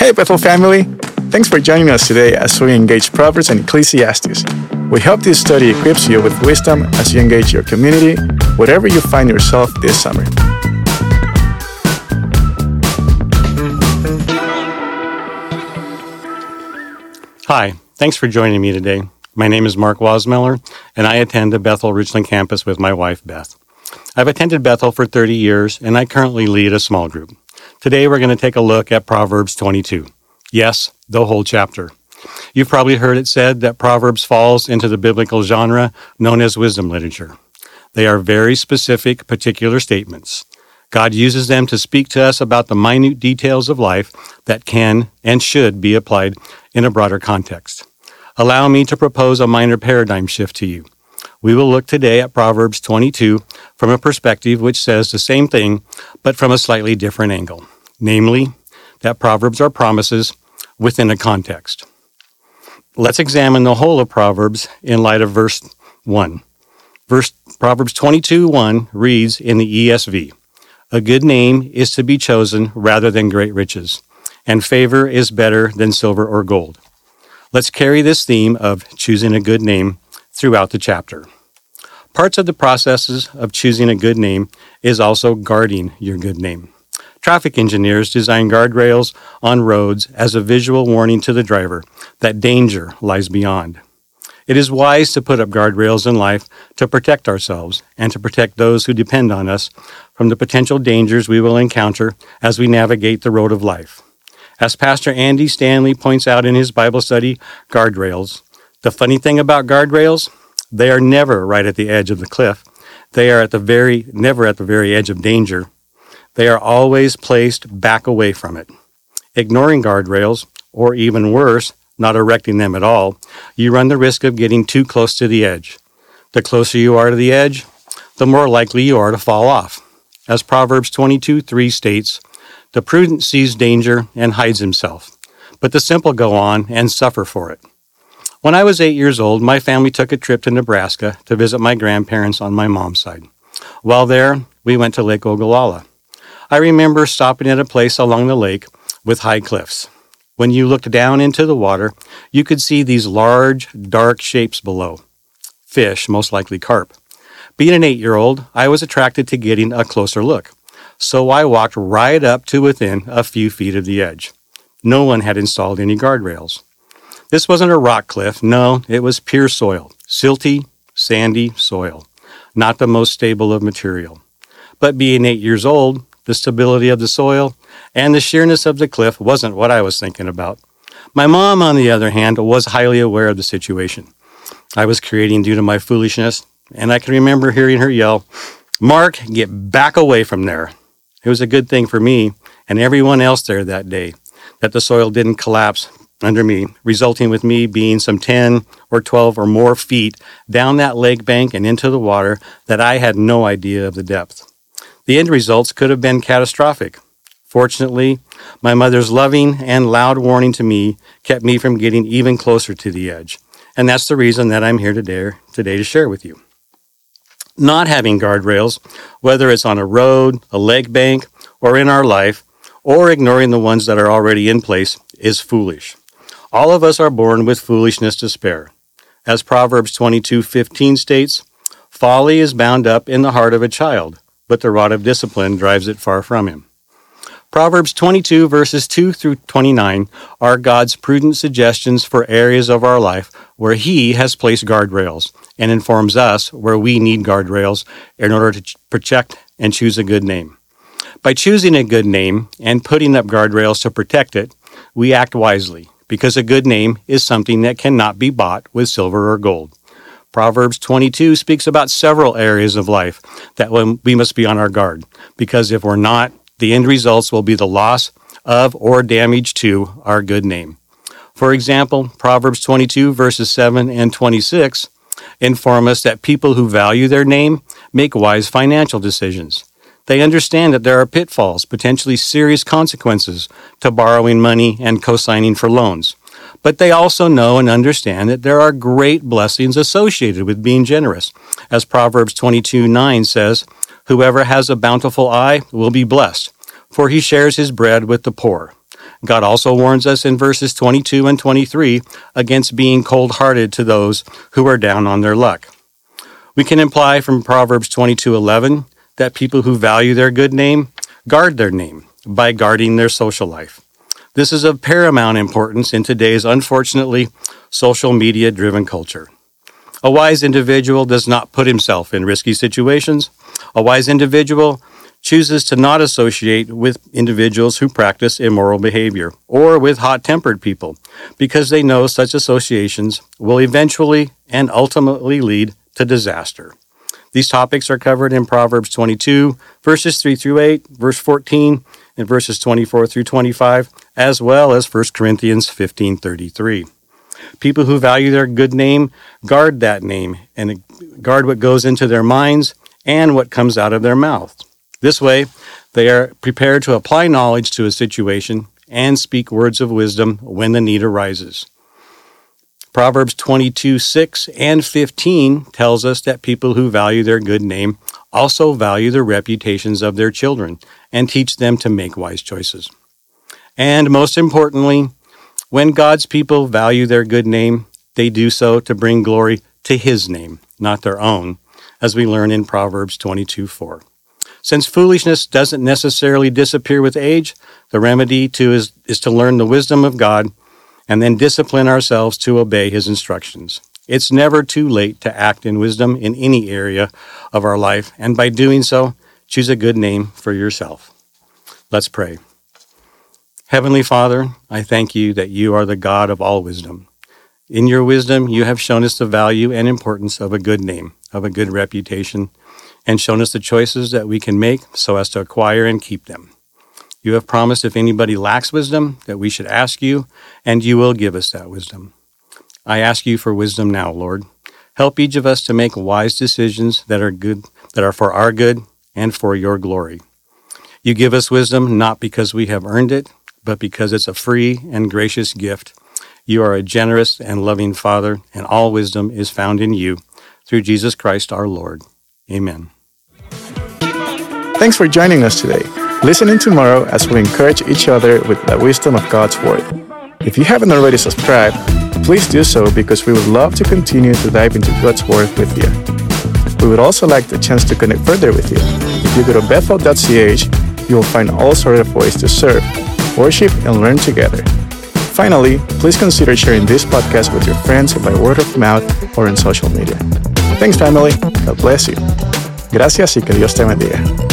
Hey, Bethel family! Thanks for joining us today as we engage Proverbs and Ecclesiastes. We hope this study equips you with wisdom as you engage your community, wherever you find yourself this summer. Hi, thanks for joining me today. My name is Mark Wasmeller, and I attend the Bethel Richland campus with my wife, Beth. I've attended Bethel for 30 years, and I currently lead a small group. Today, we're going to take a look at Proverbs 22. Yes, the whole chapter. You've probably heard it said that Proverbs falls into the biblical genre known as wisdom literature. They are very specific, particular statements. God uses them to speak to us about the minute details of life that can and should be applied in a broader context. Allow me to propose a minor paradigm shift to you. We will look today at Proverbs 22 from a perspective which says the same thing, but from a slightly different angle. Namely, that Proverbs are promises within a context. Let's examine the whole of Proverbs in light of verse 1. Verse Proverbs 22 1 reads in the ESV A good name is to be chosen rather than great riches, and favor is better than silver or gold. Let's carry this theme of choosing a good name throughout the chapter. Parts of the processes of choosing a good name is also guarding your good name. Traffic engineers design guardrails on roads as a visual warning to the driver that danger lies beyond. It is wise to put up guardrails in life to protect ourselves and to protect those who depend on us from the potential dangers we will encounter as we navigate the road of life. As Pastor Andy Stanley points out in his Bible study, Guardrails, the funny thing about guardrails, they are never right at the edge of the cliff. They are at the very never at the very edge of danger. They are always placed back away from it. Ignoring guardrails, or even worse, not erecting them at all, you run the risk of getting too close to the edge. The closer you are to the edge, the more likely you are to fall off. As Proverbs 22 3 states, the prudent sees danger and hides himself, but the simple go on and suffer for it. When I was eight years old, my family took a trip to Nebraska to visit my grandparents on my mom's side. While there, we went to Lake Ogallala. I remember stopping at a place along the lake with high cliffs. When you looked down into the water, you could see these large, dark shapes below. Fish, most likely carp. Being an eight year old, I was attracted to getting a closer look, so I walked right up to within a few feet of the edge. No one had installed any guardrails. This wasn't a rock cliff, no, it was pure soil, silty, sandy soil, not the most stable of material. But being eight years old, the stability of the soil, and the sheerness of the cliff wasn't what I was thinking about. My mom, on the other hand, was highly aware of the situation I was creating due to my foolishness, and I can remember hearing her yell, Mark, get back away from there. It was a good thing for me and everyone else there that day that the soil didn't collapse under me, resulting with me being some 10 or 12 or more feet down that lake bank and into the water that I had no idea of the depth. The end results could have been catastrophic. Fortunately, my mother's loving and loud warning to me kept me from getting even closer to the edge. And that's the reason that I'm here today, today to share with you. Not having guardrails, whether it's on a road, a leg bank, or in our life, or ignoring the ones that are already in place, is foolish. All of us are born with foolishness to spare. As Proverbs 22:15 states, folly is bound up in the heart of a child, but the rod of discipline drives it far from him. Proverbs 22, verses 2 through 29, are God's prudent suggestions for areas of our life where He has placed guardrails and informs us where we need guardrails in order to protect and choose a good name. By choosing a good name and putting up guardrails to protect it, we act wisely because a good name is something that cannot be bought with silver or gold. Proverbs 22 speaks about several areas of life that we must be on our guard, because if we're not, the end results will be the loss of or damage to our good name. For example, Proverbs 22, verses 7 and 26 inform us that people who value their name make wise financial decisions. They understand that there are pitfalls, potentially serious consequences to borrowing money and co signing for loans. But they also know and understand that there are great blessings associated with being generous. As Proverbs 22 9 says, Whoever has a bountiful eye will be blessed, for he shares his bread with the poor. God also warns us in verses 22 and 23 against being cold hearted to those who are down on their luck. We can imply from Proverbs 22:11 that people who value their good name guard their name by guarding their social life. This is of paramount importance in today's unfortunately social media driven culture. A wise individual does not put himself in risky situations. A wise individual chooses to not associate with individuals who practice immoral behavior or with hot tempered people because they know such associations will eventually and ultimately lead to disaster. These topics are covered in Proverbs 22, verses 3 through 8, verse 14, and verses 24 through 25, as well as 1 Corinthians 15 33. People who value their good name guard that name and guard what goes into their minds and what comes out of their mouth. This way, they are prepared to apply knowledge to a situation and speak words of wisdom when the need arises. Proverbs 22 6 and 15 tells us that people who value their good name also value the reputations of their children and teach them to make wise choices. And most importantly, when God's people value their good name, they do so to bring glory to His name, not their own, as we learn in Proverbs 22 4. Since foolishness doesn't necessarily disappear with age, the remedy to is, is to learn the wisdom of God and then discipline ourselves to obey His instructions. It's never too late to act in wisdom in any area of our life, and by doing so, choose a good name for yourself. Let's pray. Heavenly Father, I thank you that you are the God of all wisdom. In your wisdom, you have shown us the value and importance of a good name, of a good reputation, and shown us the choices that we can make so as to acquire and keep them. You have promised if anybody lacks wisdom, that we should ask you, and you will give us that wisdom. I ask you for wisdom now, Lord. Help each of us to make wise decisions that are good, that are for our good and for your glory. You give us wisdom not because we have earned it, but because it's a free and gracious gift. You are a generous and loving Father, and all wisdom is found in you through Jesus Christ our Lord. Amen. Thanks for joining us today. Listen in tomorrow as we encourage each other with the wisdom of God's Word. If you haven't already subscribed, please do so because we would love to continue to dive into God's Word with you. We would also like the chance to connect further with you. If you go to bethel.ch, you will find all sorts of ways to serve worship, and learn together. Finally, please consider sharing this podcast with your friends by word of mouth or in social media. Thanks, family. God bless you. Gracias y que Dios te bendiga.